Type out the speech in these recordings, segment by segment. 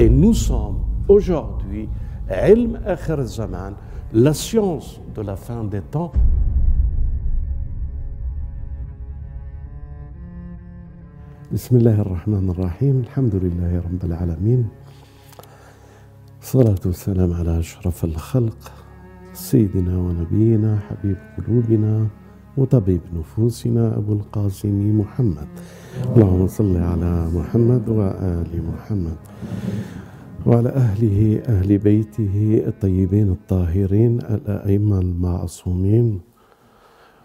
Et nous sommes aujourd'hui, ilm akhir zaman, la science de la fin des temps. بسم الله الرحمن الرحيم الحمد لله رب العالمين الصلاة والسلام على أشرف الخلق سيدنا ونبينا حبيب قلوبنا وطبيب نفوسنا أبو القاسم محمد. اللهم صل على محمد وآل محمد وعلى أهله أهل بيته الطيبين الطاهرين الأئمة المعصومين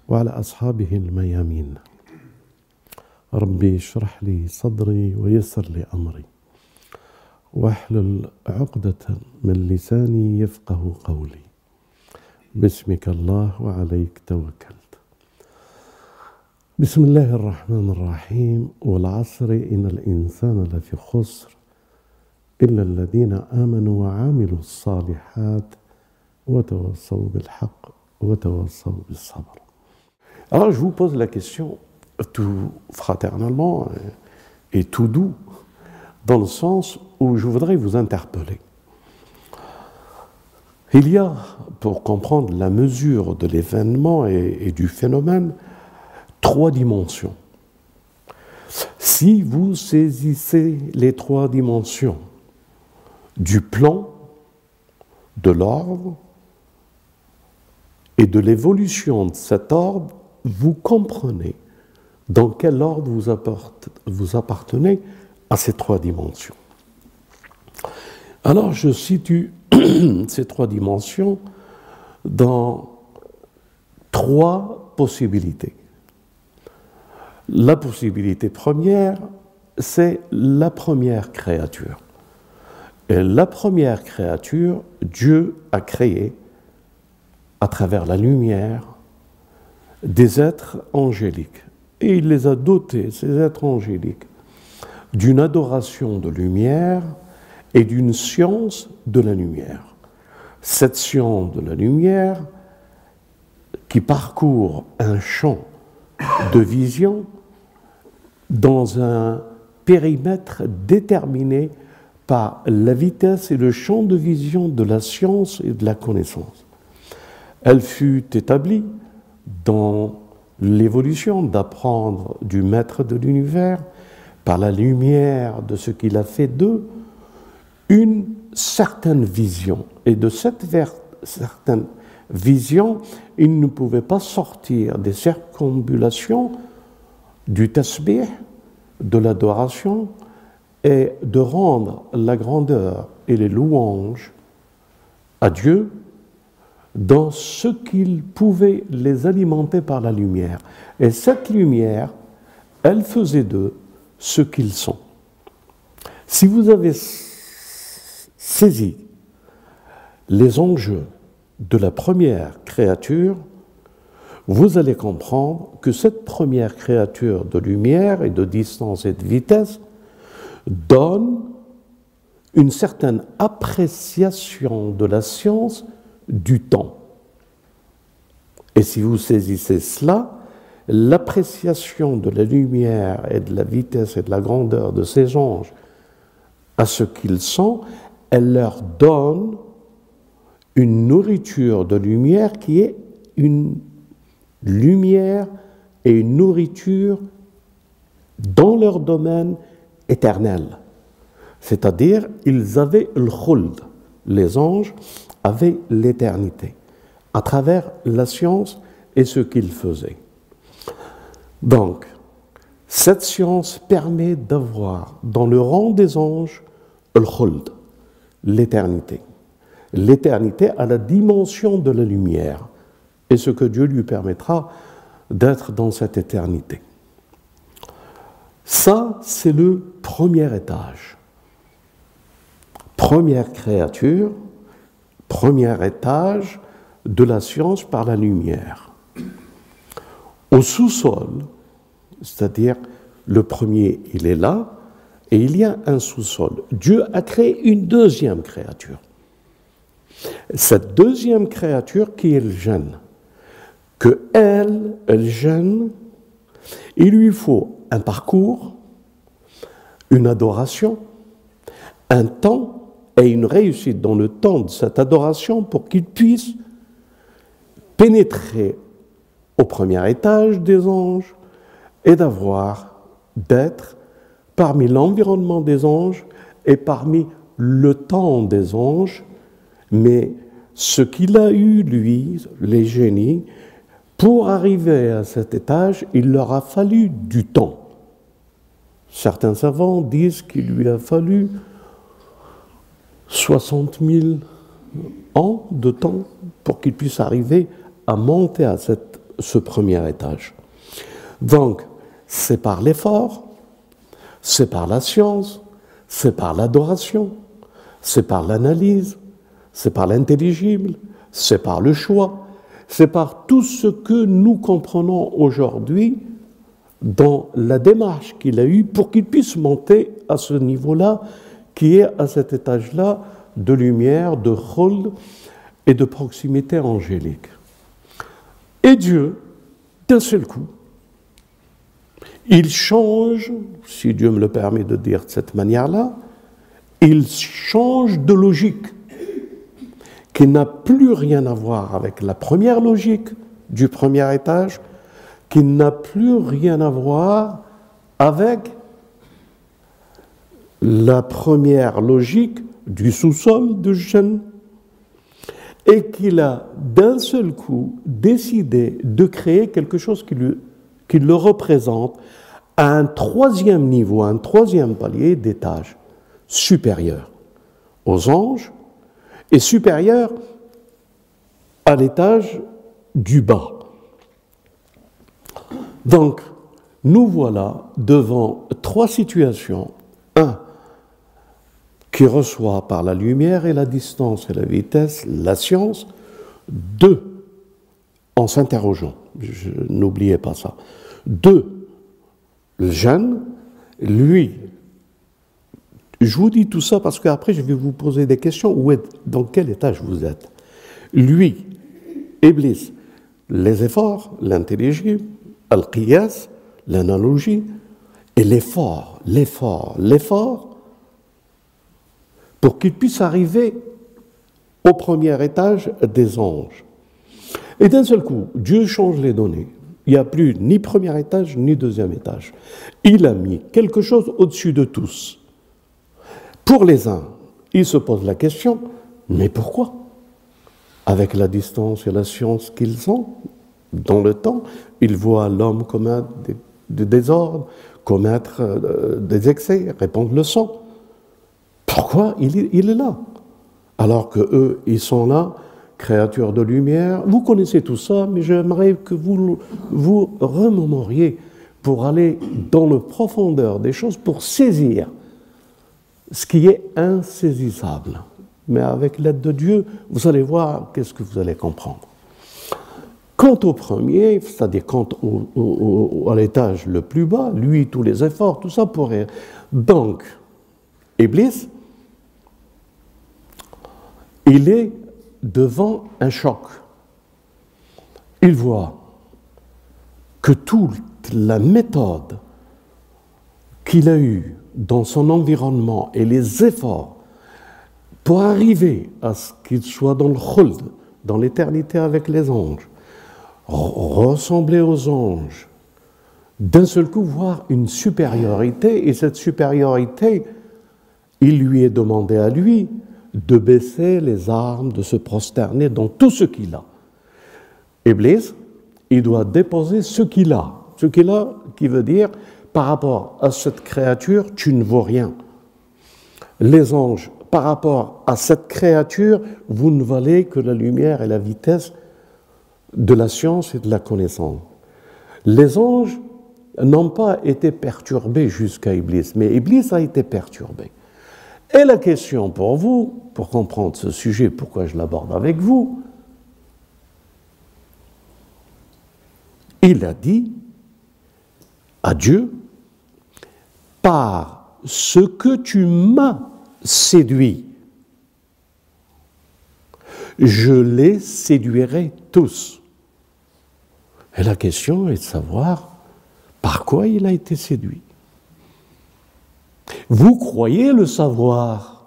وعلى أصحابه الميامين. ربي اشرح لي صدري ويسر لي أمري. واحلل عقدة من لساني يفقه قولي. باسمك الله وعليك توكلت بسم الله الرحمن الرحيم والعصر إن الإنسان لفي خسر إلا الذين آمنوا وعملوا الصالحات وتواصوا بالحق وتواصوا بالصبر Alors je vous pose la question tout fraternellement et tout doux, dans le sens où je voudrais vous interpeller. Il y a, pour comprendre la mesure de l'événement et, et, du phénomène, trois dimensions. Si vous saisissez les trois dimensions du plan, de l'ordre et de l'évolution de cet ordre, vous comprenez dans quel ordre vous, appartenez à ces trois dimensions. Alors je situe ces trois dimensions dans trois possibilités. La possibilité première, c'est la première créature. Et la première créature, Dieu a créé, à travers la lumière, des êtres angéliques. Et il les a dotés, ces êtres angéliques, d'une adoration de lumière et d'une science de la lumière. Cette science de la lumière qui parcourt un champ de vision dans un périmètre déterminé par la vitesse et le champ de vision de la science et de la connaissance. Elle fut établie dans l'évolution d'apprendre du maître de l'univers par la lumière de ce qu'il a fait d'eux une certaine vision. Et de cette certaine vision, il ne pouvait pas sortir des circambulations du tasbih, de l'adoration, et de rendre la grandeur et les louanges à Dieu dans ce qu'il pouvait les alimenter par la lumière. Et cette lumière, elle faisait d'eux ce qu'ils sont. Si vous avez saisi les enjeux de la première créature, vous allez comprendre que cette première créature de lumière et de distance et de vitesse donne une certaine appréciation de la science du temps. Et si vous saisissez cela, l'appréciation de la lumière et de la vitesse et de la grandeur de ces anges à ce qu'ils sont, elle leur donne une nourriture de lumière qui est une lumière et une nourriture dans leur domaine éternel. C'est-à-dire, ils avaient le khuld, les anges avaient l'éternité, à travers la science et ce qu'ils faisaient. Donc, cette science permet d'avoir dans le rang des anges le khuld, l'éternité. L'éternité à la dimension de la lumière et ce que Dieu lui permettra d'être dans cette éternité. Ça, c'est le premier étage. Première créature, premier étage de la science par la lumière. Au sous-sol, c'est-à-dire le premier, il est là, et il y a un sous-sol. Dieu a créé une deuxième créature. Cette deuxième créature qui est le gène, que elle, elle gêne, il lui faut un parcours, une adoration, un temps et une réussite dans le temps de cette adoration pour qu'il puisse pénétrer au premier étage des anges et d'avoir, d'être parmi l'environnement des anges et parmi le temps des anges, mais ce qu'il a eu, lui, les génies, pour arriver à cet étage, il leur a fallu du temps. Certains savants disent qu'il lui a fallu 60 000 ans de temps pour qu'il puisse arriver à monter à ce premier étage. Donc, c'est par l'effort, c'est par la science, c'est par l'adoration, c'est par l'analyse, c'est par l'intelligible, c'est par le choix, c'est par tout ce que nous comprenons aujourd'hui dans la démarche qu'il a eue pour qu'il puisse monter à ce niveau-là, qui est à cet étage-là de lumière, de rôle et de proximité angélique. Et Dieu, d'un seul coup, il change, si Dieu me le permet de dire de cette manière-là, il change de logique qui n'a plus rien à voir avec la première logique du premier étage, qui n'a plus rien à voir avec la première logique du sous-sol de Jeanne, et qu'il a d'un seul coup décidé de créer quelque chose qui, le représente à un troisième niveau, un troisième palier d'étage supérieur. Aux anges et supérieur à l'étage du bas. Donc, nous voilà devant trois situations. Un, qui reçoit par la lumière et la distance et la vitesse la science. Deux, en s'interrogeant, n'oubliez pas ça. Deux, le jeune, lui, je vous dis tout ça parce qu'après je vais vous poser des questions. Où est, dans quel étage vous êtes? Lui, Iblis, les efforts, l'intelligible, al-qiyas, l'analogie, et l'effort, l'effort, l'effort, pour qu'il puisse arriver au premier étage des anges. Et d'un seul coup, Dieu change les données. Il n'y a plus ni premier étage ni deuxième étage. Il a mis quelque chose au-dessus de tous. Pour les uns, ils se posent la question, mais pourquoi? Avec la distance et la science qu'ils ont, dans le temps, ils voient l'homme commettre des, désordres, commettre euh, des excès, répandre le sang. Pourquoi il, est là? Alors que eux, ils sont là, créatures de lumière. Vous connaissez tout ça, mais j'aimerais que vous vous remémoriez pour aller dans le profondeur des choses, pour saisir ce qui est insaisissable. Mais avec l'aide de Dieu, vous allez voir qu'est-ce que vous allez comprendre. Quant au premier, c'est-à-dire quant à l'étage le plus bas, lui, tous les efforts, tout ça pourrait. Donc, Iblis, il est devant un choc. Il voit que toute la méthode qu'il a eue dans son environnement et les efforts pour arriver à ce qu'il soit dans le hold, dans l'éternité avec les anges, ressembler aux anges, d'un seul coup voir une supériorité, et cette supériorité, il lui est demandé à lui de baisser les armes, de se prosterner dans tout ce qu'il a. Iblis, il doit déposer ce qu'il a. Ce qu'il a, qui veut dire par rapport à cette créature, tu ne vaux rien. Les anges, par rapport à cette créature, vous ne valez que la lumière et la vitesse de la science et de la connaissance. Les anges n'ont pas été perturbés jusqu'à Iblis, mais Iblis a été perturbé. Et la question pour vous, pour comprendre ce sujet, pourquoi je l'aborde avec vous, il a dit à Dieu, par ce que tu m'as séduit, je les séduirai tous. Et la question est de savoir par quoi il a été séduit. Vous croyez le savoir,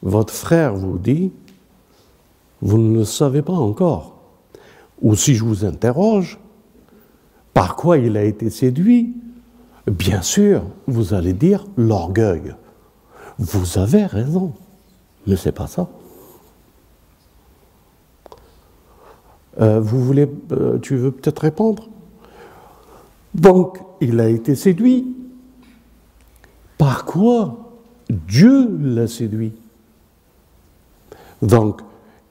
votre frère vous dit, vous ne le savez pas encore. Ou si je vous interroge, par quoi il a été séduit Bien sûr, vous allez dire l'orgueil. Vous avez raison, mais c'est pas ça. Euh, vous voulez, euh, tu veux peut-être répondre? Donc, il a été séduit. Par quoi Dieu l'a séduit? Donc,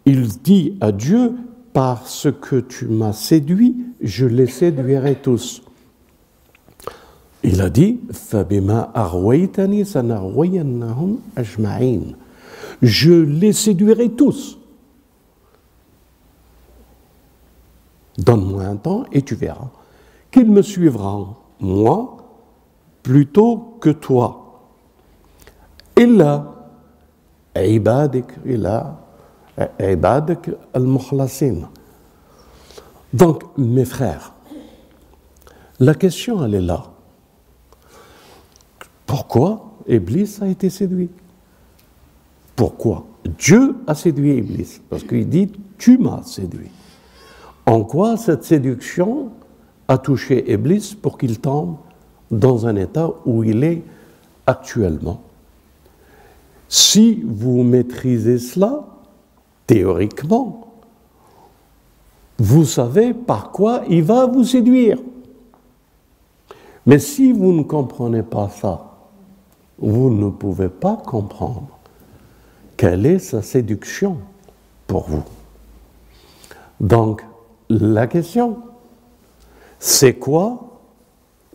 il dit à Dieu, parce que tu m'as séduit, je les séduirai tous. Il a dit, je les séduirai tous. Donne-moi un temps et tu verras qu'ils me suivront, moi, plutôt que toi. Et là, donc, mes frères, la question, elle est là. Pourquoi Iblis a été séduit? Pourquoi Dieu a séduit Iblis? Parce qu'il dit, tu m'as séduit. En quoi cette séduction a touché Iblis pour qu'il tombe dans un état où il est actuellement? Si vous maîtrisez cela, théoriquement, vous savez par quoi il va vous séduire. Mais si vous ne comprenez pas ça, vous ne pouvez pas comprendre quelle est sa séduction pour vous. Donc, la question, c'est quoi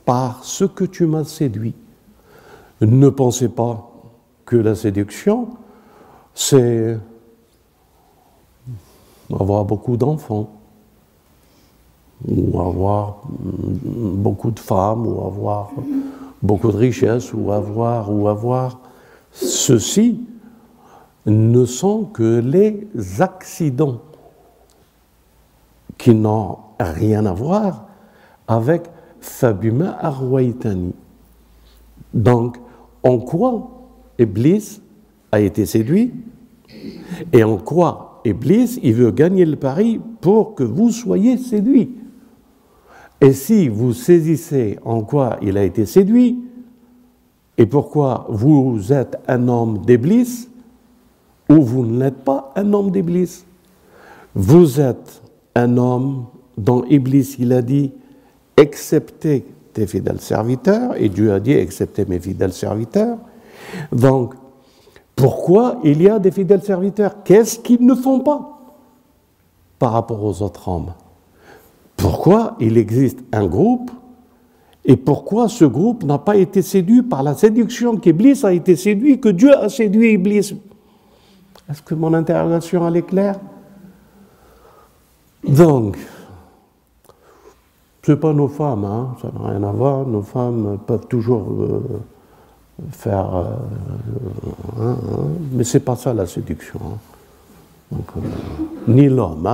par ce que tu m'as séduit? Ne pensez pas que la séduction, c'est avoir beaucoup d'enfants, ou avoir beaucoup de femmes, ou avoir beaucoup de richesses, ou avoir, ou avoir. Ceci ne sont que les accidents qui n'ont rien à voir avec Fabuma Arwaitani. Donc, en quoi Iblis a été séduit? Et en quoi Iblis, il veut gagner le pari pour que vous soyez séduit? Et si vous saisissez en quoi il a été séduit et pourquoi vous êtes un homme d'Iblis ou vous ne l'êtes pas un homme d'Iblis, vous êtes un homme dont Iblis, il a dit, acceptez tes fidèles serviteurs, et Dieu a dit, acceptez mes fidèles serviteurs. Donc, pourquoi il y a des fidèles serviteurs? Qu'est-ce qu'ils ne font pas par rapport aux autres hommes? Pourquoi il existe un groupe et pourquoi ce groupe n'a pas été séduit par la séduction qu'Iblis a été séduit, que Dieu a séduit Iblis? Est-ce que mon interrogation est claire? Donc, ce n'est pas nos femmes, hein, ça n'a rien à voir. Nos femmes peuvent toujours euh, faire. Euh, hein, hein, mais ce n'est pas ça la séduction. Euh, ni l'homme,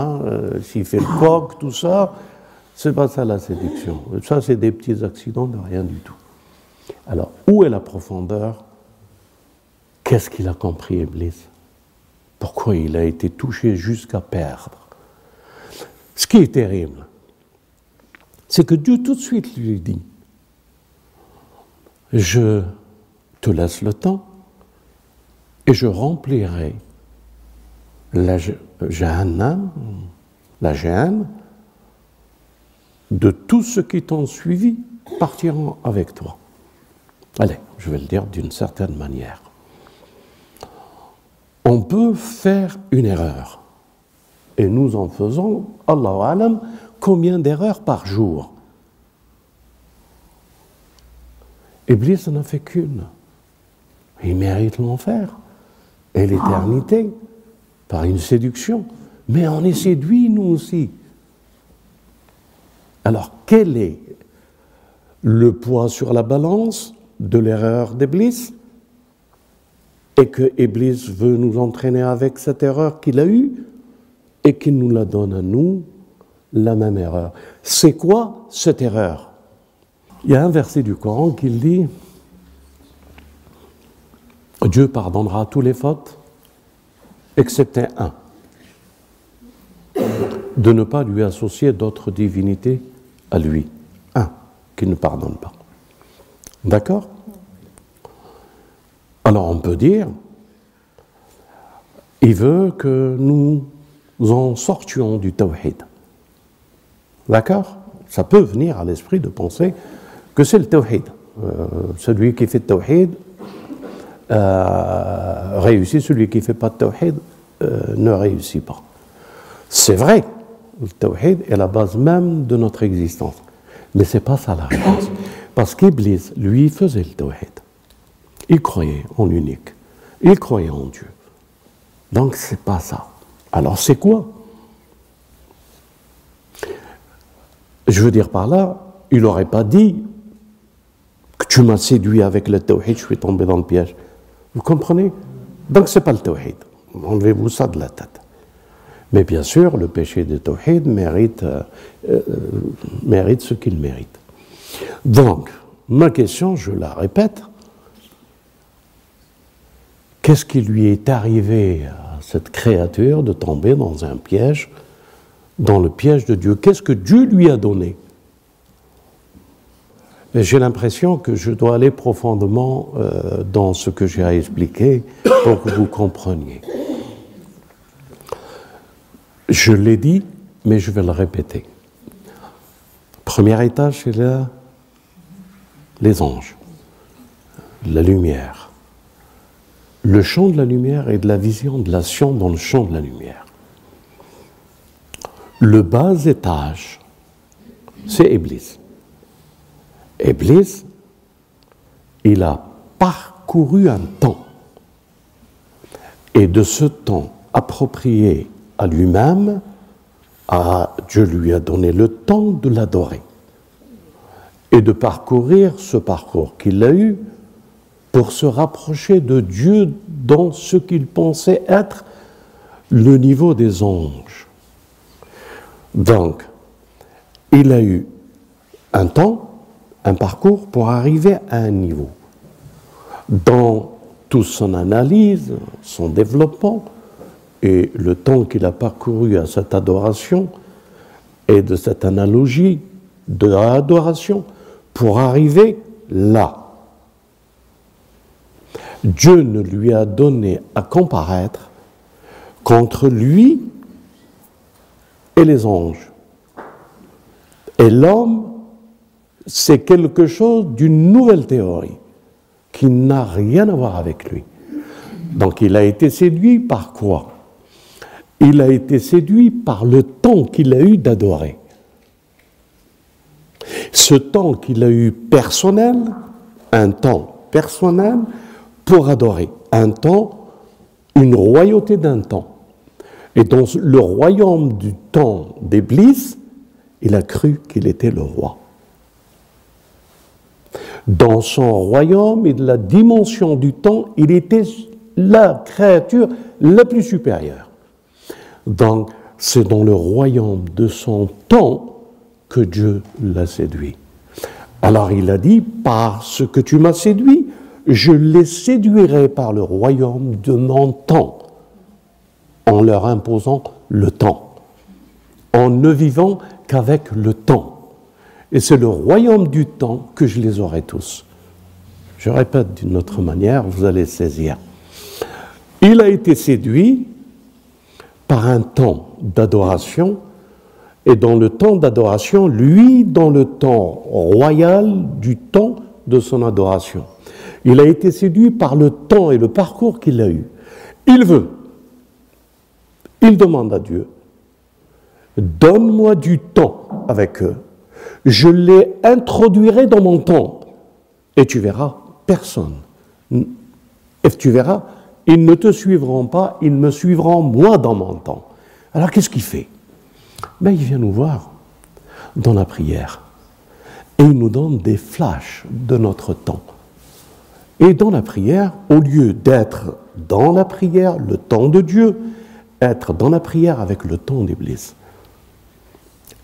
s'il fait le coq, tout ça, c'est pas ça la séduction. Ça, c'est des petits accidents de rien du tout. Alors, où est la profondeur? Qu'est-ce qu'il a compris, Iblis? Pourquoi il a été touché jusqu'à perdre? Ce qui est terrible, c'est que Dieu tout de suite lui dit, je te laisse le temps et je remplirai la Jahannam, la Jahannam, de tous ceux qui t'ont suivi partiront avec toi. Allez, je vais le dire d'une certaine manière. On peut faire une erreur. Et nous en faisons, Allah alam, combien d'erreurs par jour? Iblis n'en a fait qu'une. Il mérite l'enfer et l'éternité par une séduction. Mais on est séduit, nous aussi. Alors, quel est le poids sur la balance de l'erreur d'Iblis Et que Iblis veut nous entraîner avec cette erreur qu'il a eue et qui nous la donne à nous, la même erreur? C'est quoi cette erreur? Il y a un verset du Coran qui dit Dieu pardonnera tous les fautes excepté un, de ne pas lui associer d'autres divinités à lui. Un, qui ne pardonne pas. D'accord? Alors on peut dire, il veut que nous en sortions du tawhid. D'accord? Ça peut venir à l'esprit de penser que c'est le tawhid. Euh, celui qui fait tawhid euh, réussit, celui qui ne fait pas tawhid euh, ne réussit pas. C'est vrai, le tawhid est la base même de notre existence. Mais ce n'est pas ça la réponse. Parce qu'Iblis, lui, faisait le tawhid. Il croyait en l'unique. Il croyait en Dieu. Donc, c'est pas ça. Alors, c'est quoi? Je veux dire par là, il n'aurait pas dit que tu m'as séduit avec le tawhid, je suis tombé dans le piège. Vous comprenez? Donc, ce n'est pas le tawhid. Enlevez-vous ça de la tête. Mais bien sûr, le péché de tawhid mérite, euh, euh, mérite ce qu'il mérite. Donc, ma question, je la répète, qu'est-ce qui lui est arrivé à cette créature de tomber dans un piège, dans le piège de Dieu? Qu'est-ce que Dieu lui a donné? J'ai l'impression que je dois aller profondément euh, dans ce que j'ai à expliquer pour que vous compreniez. Je l'ai dit, mais je vais le répéter. Premier étage, c'est là les anges, la lumière. Le champ de la lumière et de la vision de la science dans le champ de la lumière. Le bas étage, c'est Iblis. Iblis, il a parcouru un temps. Et de ce temps approprié à lui-même, Dieu lui a donné le temps de l'adorer et de parcourir ce parcours qu'il a eu pour se rapprocher de Dieu dans ce qu'il pensait être le niveau des anges. Donc, il a eu un temps, un parcours pour arriver à un niveau. Dans toute son analyse, son développement et le temps qu'il a parcouru à cette adoration et de cette analogie de l'adoration, pour arriver là. Dieu ne lui a donné à comparaître qu'entre lui et les anges. Et l'homme, c'est quelque chose d'une nouvelle théorie qui n'a rien à voir avec lui. Donc il a été séduit par quoi? Il a été séduit par le temps qu'il a eu d'adorer. Ce temps qu'il a eu personnel, un temps personnel pour adorer, un temps, une royauté d'un temps. Et dans le royaume du temps d'Éblis, il a cru qu'il était le roi. Dans son royaume et de la dimension du temps, il était la créature la plus supérieure. Donc, c'est dans le royaume de son temps que Dieu l'a séduit. Alors il a dit, parce que tu m'as séduit, je les séduirai par le royaume de mon temps, en leur imposant le temps, en ne vivant qu'avec le temps. Et c'est le royaume du temps que je les aurai tous. Je répète d'une autre manière, vous allez saisir. Il a été séduit par un temps d'adoration et dans le temps d'adoration, lui dans le temps royal du temps de son adoration. Il a été séduit par le temps et le parcours qu'il a eu. Il veut, il demande à Dieu, donne-moi du temps avec eux, je les introduirai dans mon temps, et tu verras personne. Et tu verras, ils ne te suivront pas, ils me suivront moi dans mon temps. Alors qu'est-ce qu'il fait? Ben, il vient nous voir dans la prière. Et il nous donne des flashs de notre temps. Et dans la prière, au lieu d'être dans la prière, le temps de Dieu, être dans la prière avec le temps d'Église.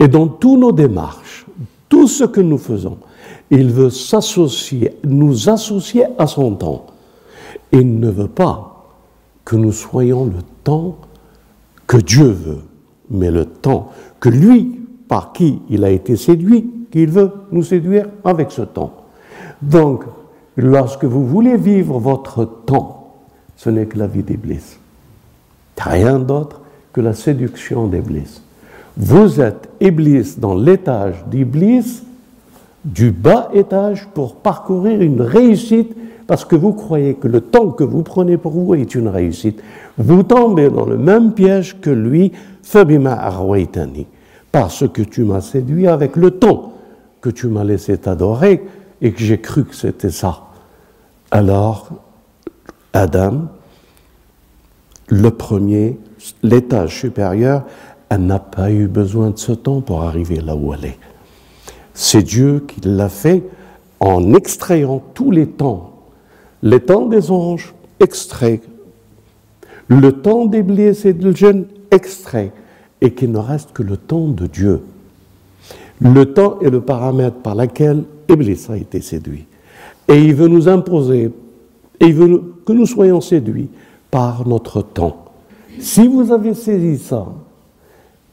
Et dans toutes nos démarches, tout ce que nous faisons, il veut s'associer, nous associer à son temps. Il ne veut pas que nous soyons le temps que Dieu veut, mais le temps que lui, par qui il a été séduit, qu'il veut nous séduire avec ce temps. Donc, lorsque vous voulez vivre votre temps, ce n'est que la vie d'Iblis. Rien d'autre que la séduction d'Iblis. Vous êtes Iblis dans l'étage d'Iblis, du bas étage, pour parcourir une réussite, parce que vous croyez que le temps que vous prenez pour vous est une réussite. Vous tombez dans le même piège que lui, Fabima Arwaitani, parce que tu m'as séduit avec le temps que tu m'as laissé t'adorer et que j'ai cru que c'était ça. Alors, Adam, le premier, l'étage supérieur, elle n'a pas eu besoin de ce temps pour arriver là où elle est. C'est Dieu qui l'a fait en extrayant tous les temps. Les temps des anges, extrait. Le temps des blessés de jeunes, extrait. Et qu'il ne reste que le temps de Dieu. Le temps est le paramètre par lequel Iblis a été séduit. Et il veut nous imposer, et il veut que nous soyons séduits par notre temps. Si vous avez saisi ça,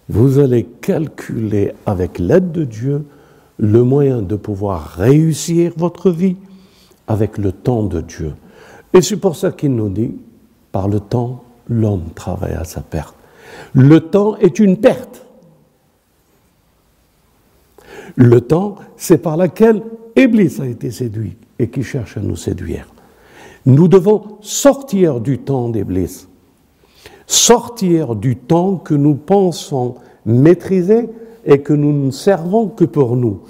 vous allez calculer avec l'aide de Dieu le moyen de pouvoir réussir votre vie avec le temps de Dieu. Et c'est pour ça qu'il nous dit, par le temps, l'homme travaille à sa perte. Le temps est une perte. Le temps, c'est par laquelle Iblis a été séduit et qui cherche à nous séduire. Nous devons sortir du temps d'Iblis, sortir du temps que nous pensons maîtriser et que nous ne servons que pour nous.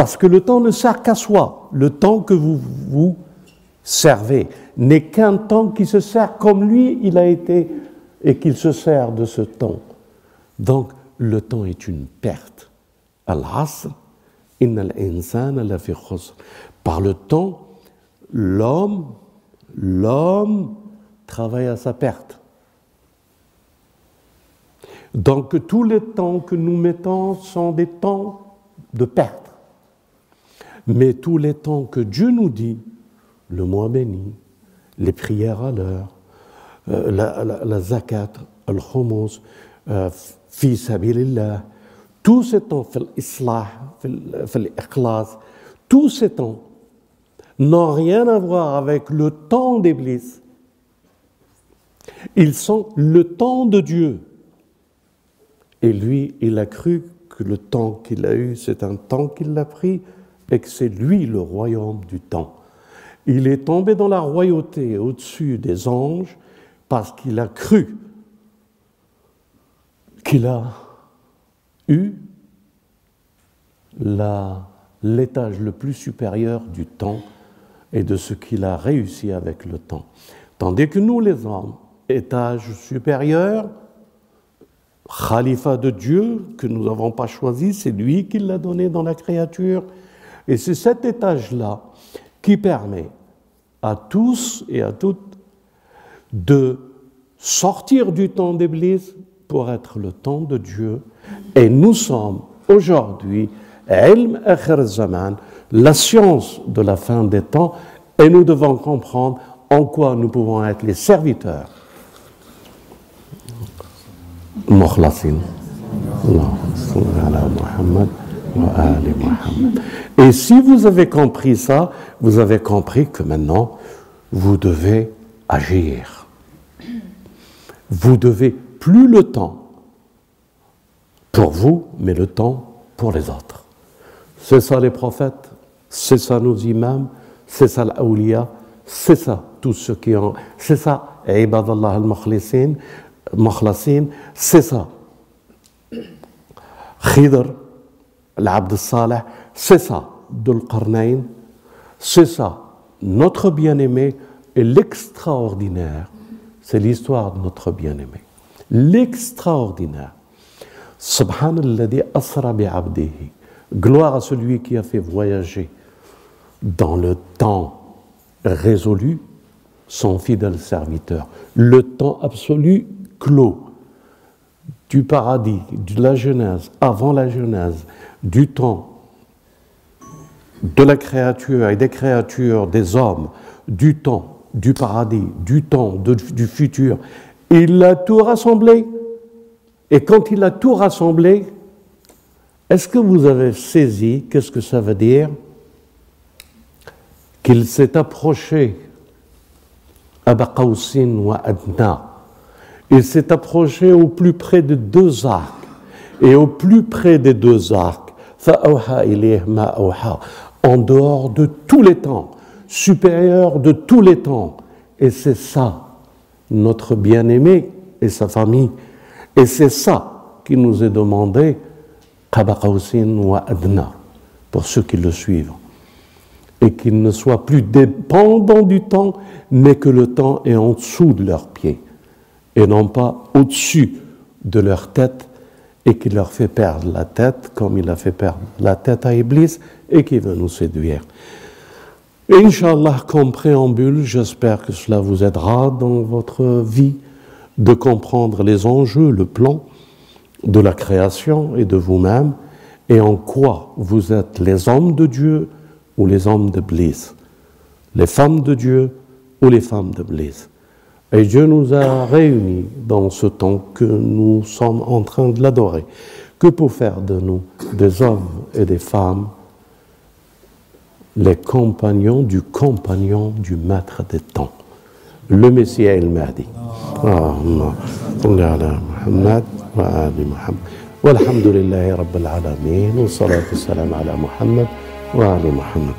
Parce que le temps ne sert qu'à soi. Le temps que vous vous servez n'est qu'un temps qui se sert comme lui, il a été, et qu'il se sert de ce temps. Donc, le temps est une perte. Par le temps, l'homme, l'homme travaille à sa perte. Donc tous les temps que nous mettons sont des temps de perte. Mais tous les temps que Dieu nous dit, le mois béni, les prières à l'heure, euh, la, zakat, le hummus, euh, fi sabilillah, tous ces temps, l'islah, l'ikhlas, tous ces temps n'ont rien à voir avec le temps d'Église. Ils sont le temps de Dieu. Et lui, il a cru que le temps qu'il a eu, c'est un temps qu'il a pris et que c'est lui le royaume du temps. Il est tombé dans la royauté au-dessus des anges parce qu'il a cru qu'il a eu l'étage le plus supérieur du temps et de ce qu'il a réussi avec le temps. Tandis que nous, les hommes, étage supérieur, khalifa de Dieu que nous n'avons pas choisi, c'est lui qui l'a donné dans la créature. Et c'est cet étage-là qui permet à tous et à toutes de sortir du temps d'Église pour être le temps de Dieu. Et nous sommes aujourd'hui, la science de la fin des temps, et nous devons comprendre en quoi nous pouvons être les serviteurs et si vous avez compris ça, vous avez compris que maintenant, vous devez agir. Vous devez plus le temps pour vous, mais le temps pour les autres. C'est ça les prophètes, c'est ça nos imams, c'est ça l'awliya, c'est ça tous ceux qui ont, c'est ça, ibadallah al-mukhlisin, c'est ça. Khidr, l'Abd Saleh, c'est ça. Dul Qarnayn, c'est ça. Notre bien-aimé et l'extraordinaire. C'est l'histoire de notre bien-aimé. L'extraordinaire. Subhanallah asra bi'abdihi. Gloire à celui qui a fait voyager dans le temps résolu son fidèle serviteur. Le temps absolu clos du paradis, de la Genèse, avant la Genèse, du temps de la créature et des créatures, des hommes, du temps du paradis, du temps, du futur. Il a tout rassemblé. Et quand il a tout rassemblé, est-ce que vous avez saisi qu'est-ce que ça veut dire Qu'il s'est approché, wa Adna, il s'est approché au plus près de deux arcs. Et au plus près des deux arcs, en dehors de tous les temps, supérieur de tous les temps. Et c'est ça, notre bien-aimé et sa famille. Et c'est ça qui nous est demandé, adna, pour ceux qui le suivent. Et qu'ils ne soient plus dépendants du temps, mais que le temps est en dessous de leurs pieds, et non pas au-dessus de leur tête, et qui leur fait perdre la tête, comme il a fait perdre la tête à Iblis, et qui veut nous séduire. Inch'Allah, comme préambule, j'espère que cela vous aidera dans votre vie de comprendre les enjeux, le plan de la création et de vous-même, et en quoi vous êtes les hommes de Dieu ou les hommes de Bliss, les femmes de Dieu ou les femmes de Bliss. Et Dieu nous a réunis dans ce temps que nous sommes en train de l'adorer, que pour faire de nous des hommes et des femmes les compagnons du compagnon du maître des temps, le Messie el-Mahdi. اللهم صل على محمد وآل محمد والحمد لله رب العالمين والصلاة والسلام على محمد وآل محمد